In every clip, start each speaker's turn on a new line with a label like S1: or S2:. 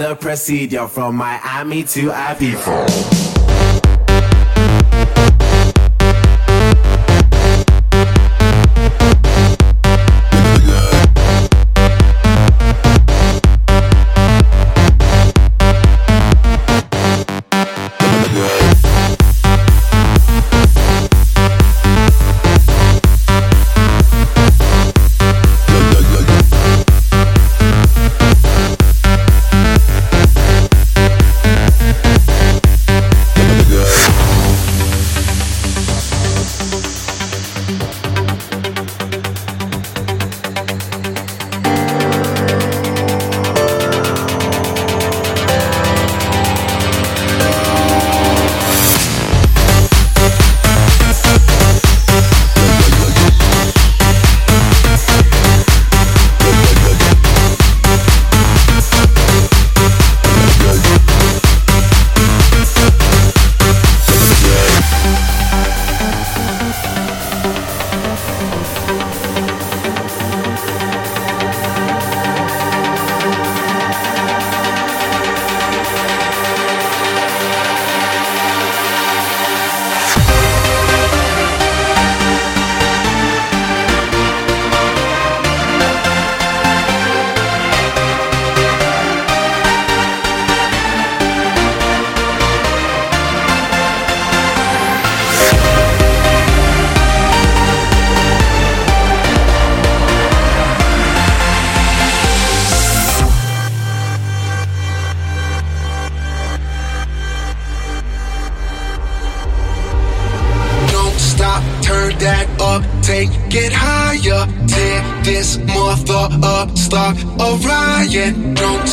S1: standard procedure from Miami to Ibiza.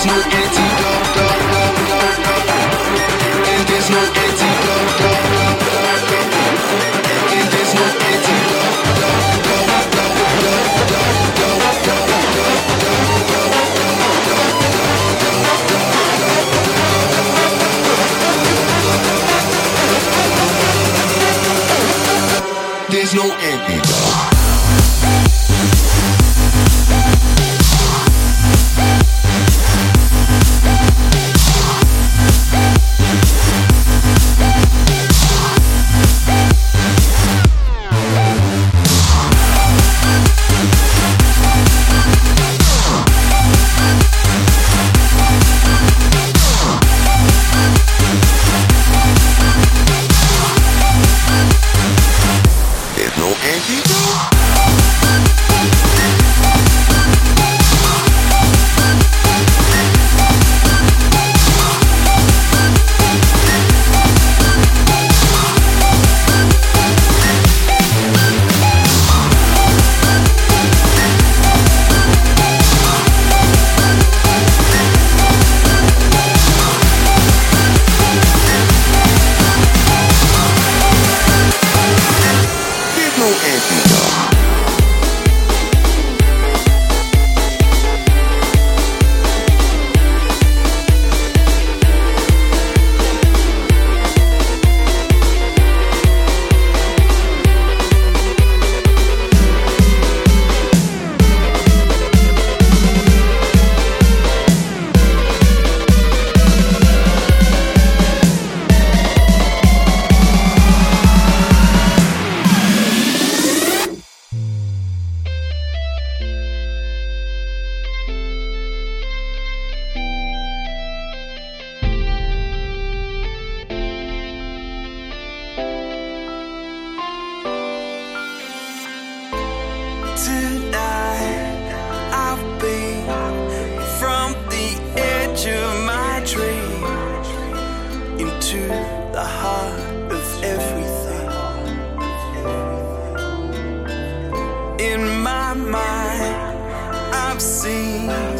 S2: There's no antidote. And there's no
S3: I've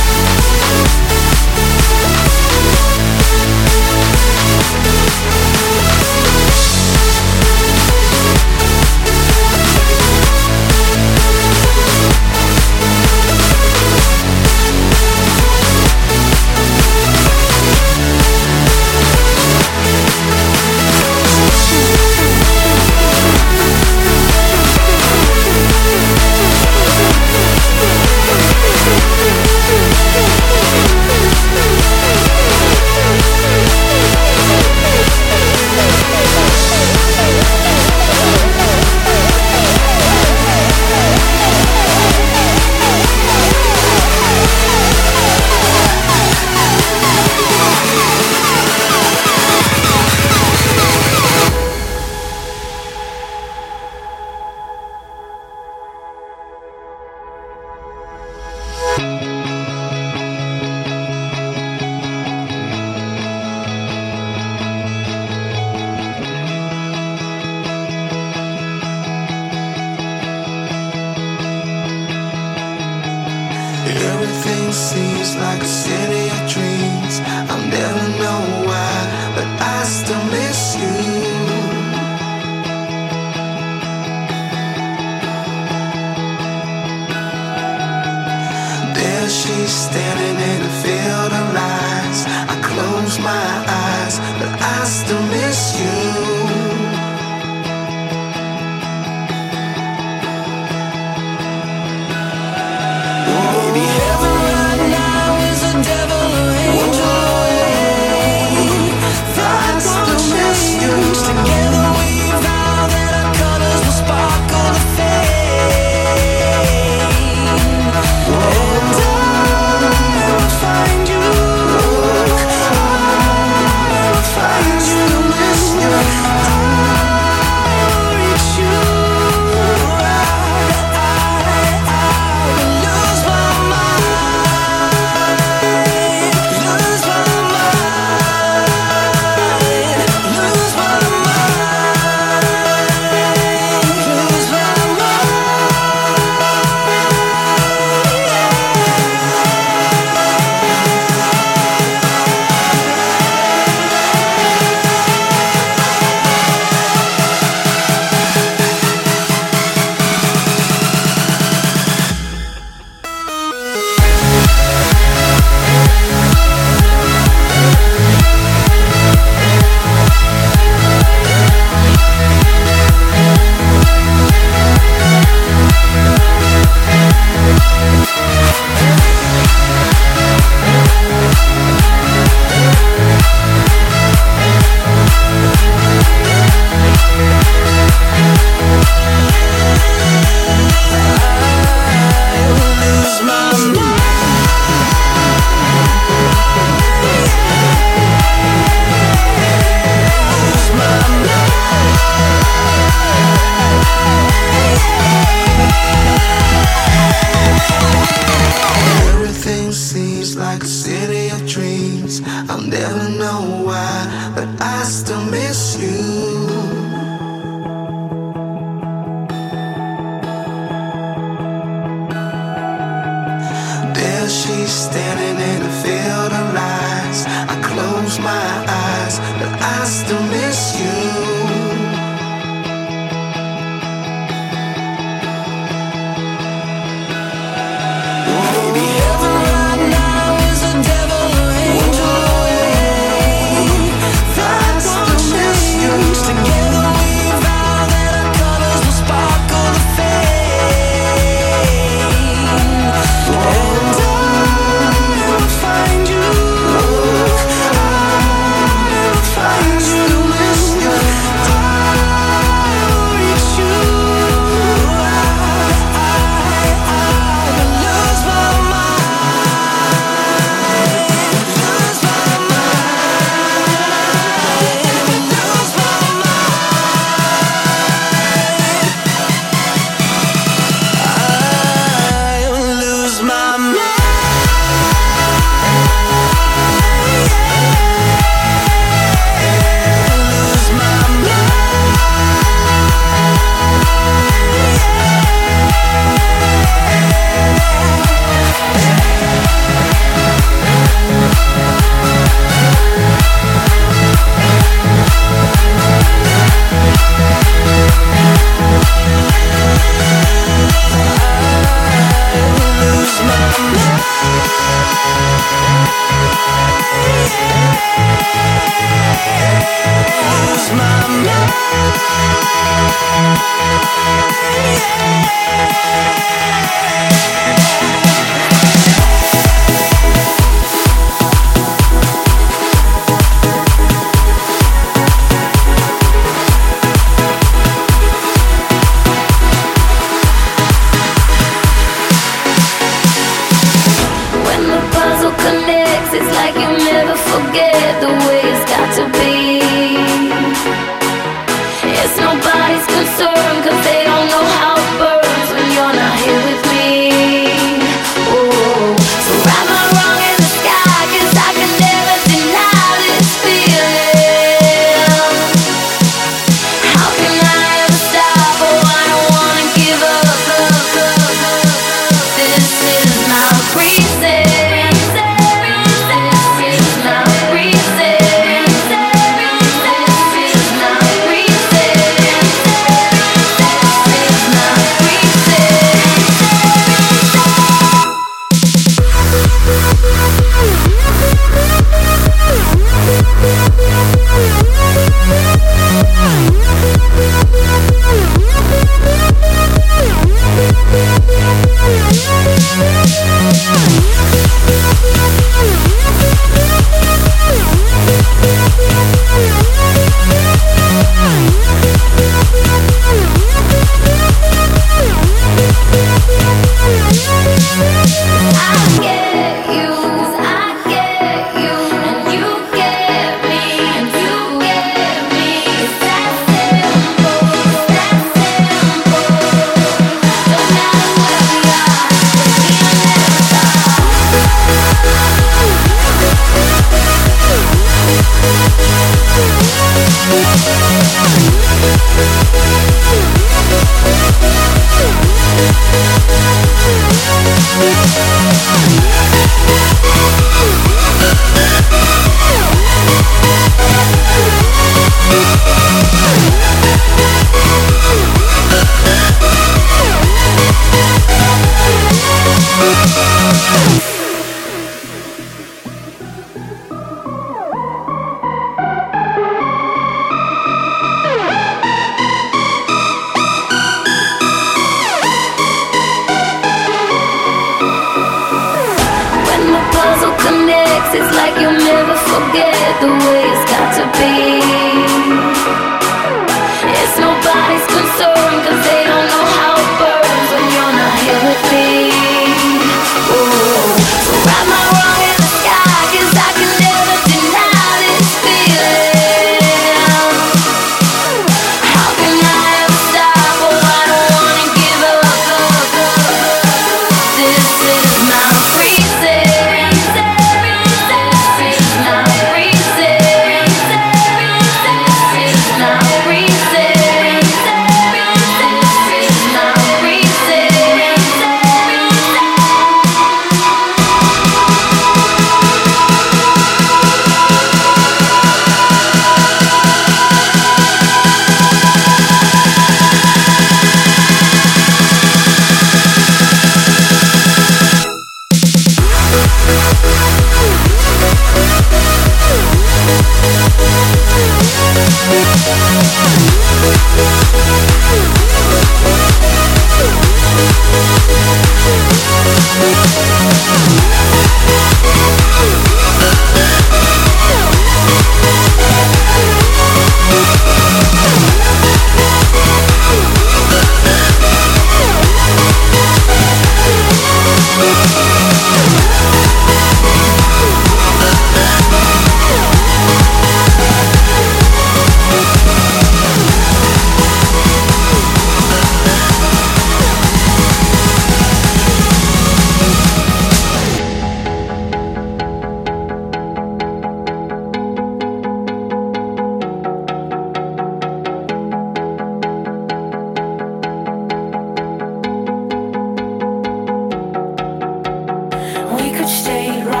S3: could stay right.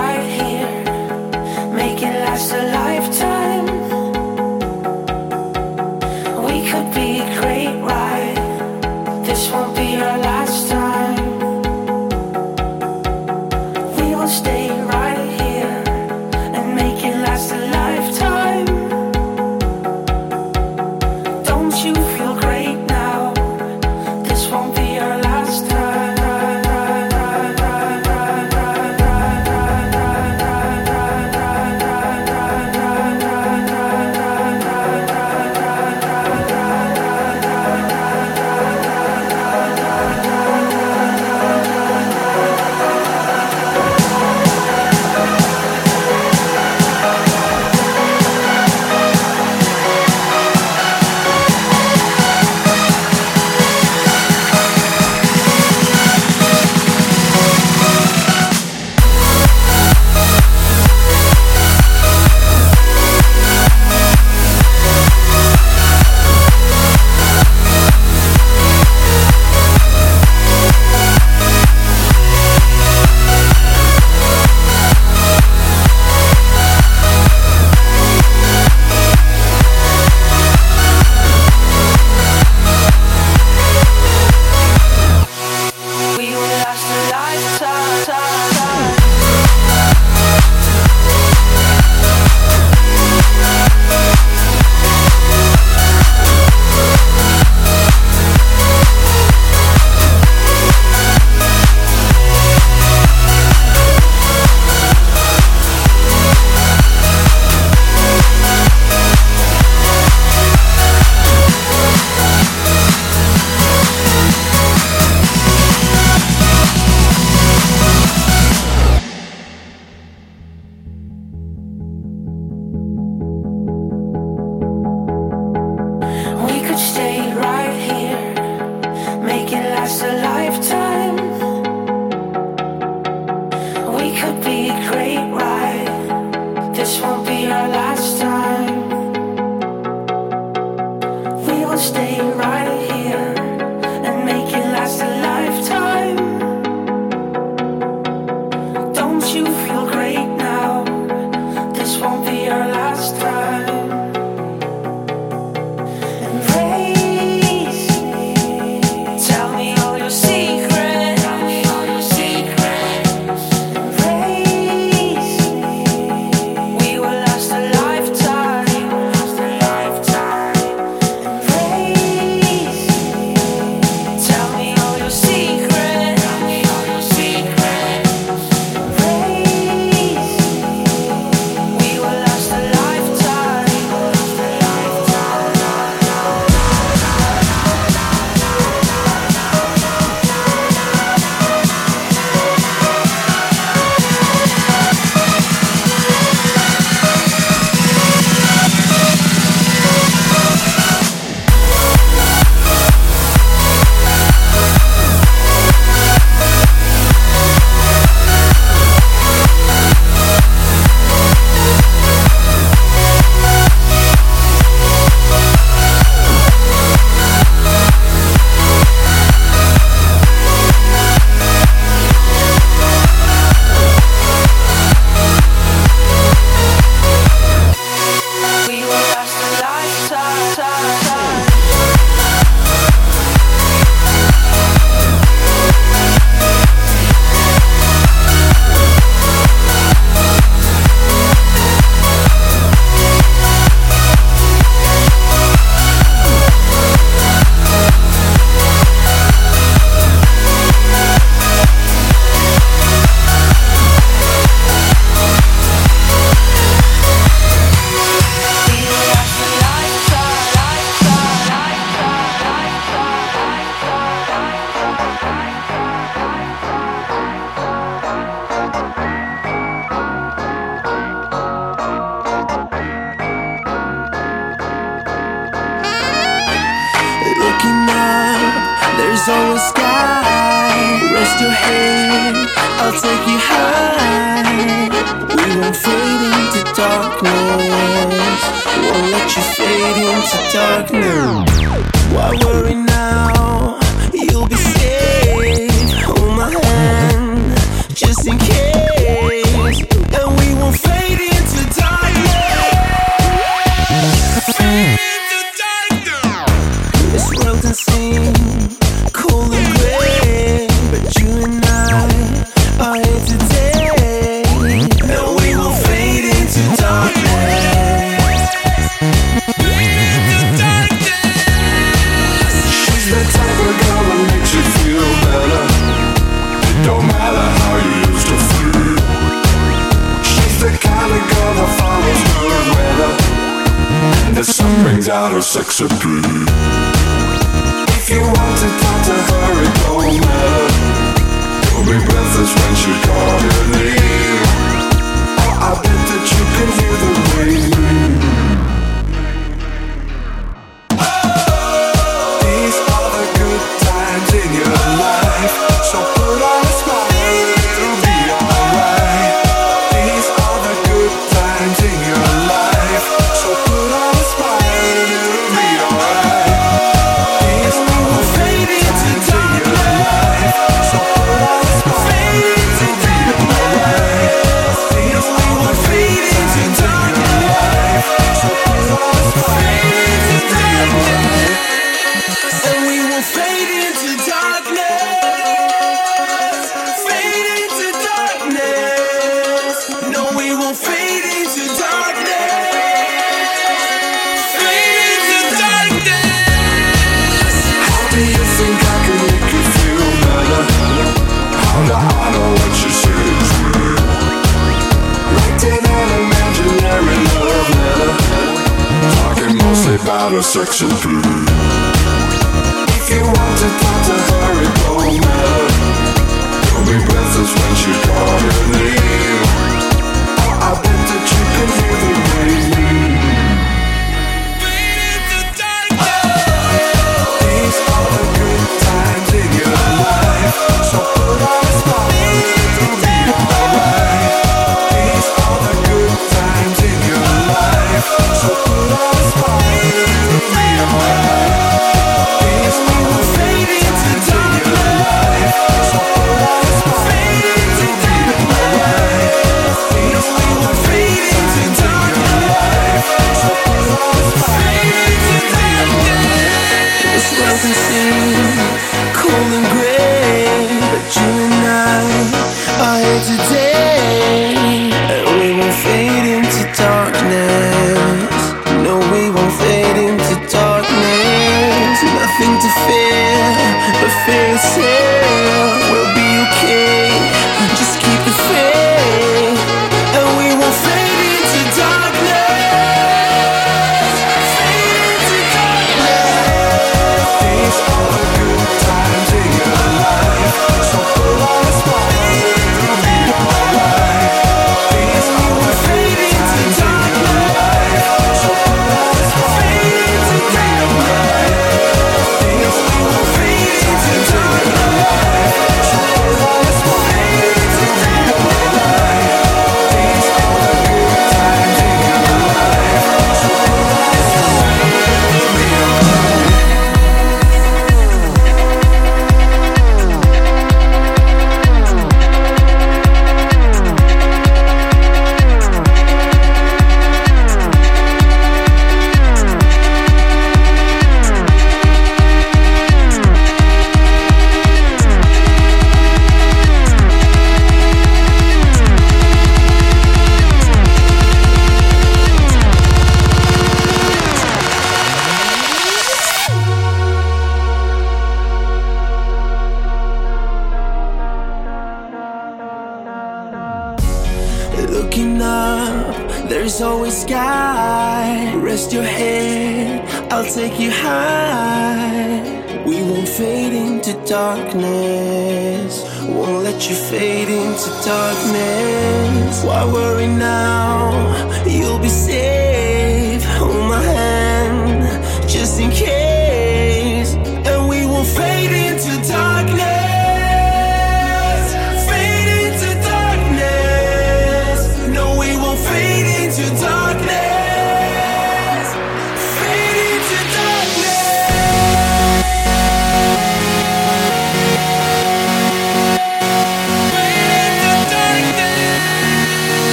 S3: Out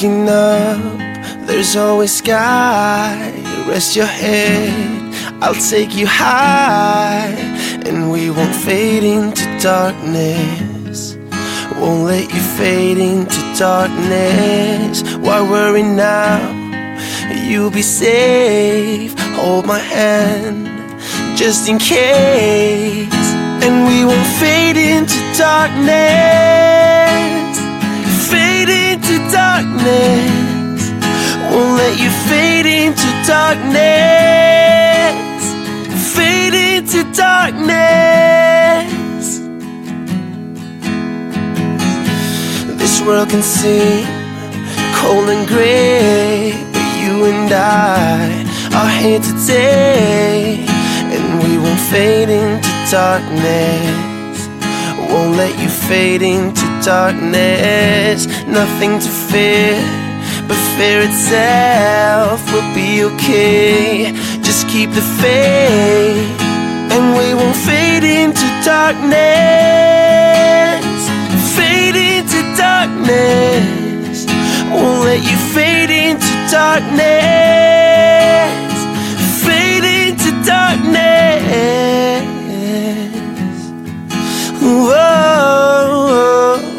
S3: Looking up, there's always sky. Rest your head, I'll take you high, and we won't fade into
S4: darkness. Won't
S5: let you
S4: fade into darkness. Why worry now? You'll be safe. Hold my hand, just in case, and we won't fade into darkness. Into darkness. Won't let you fade into darkness. Fade into darkness. This world can seem cold and gray, but you and I are here today, and we won't fade into darkness. Won't let you fade into darkness, nothing to fear. But fear itself will be okay. Just keep the faith, and we won't fade into darkness. Fade into darkness. Won't let you fade into darkness. Fade into darkness. Whoa.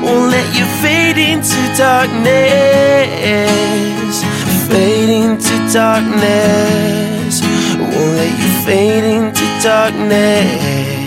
S4: Won't let you fade into darkness. Fade into darkness. Won't let you fade into darkness.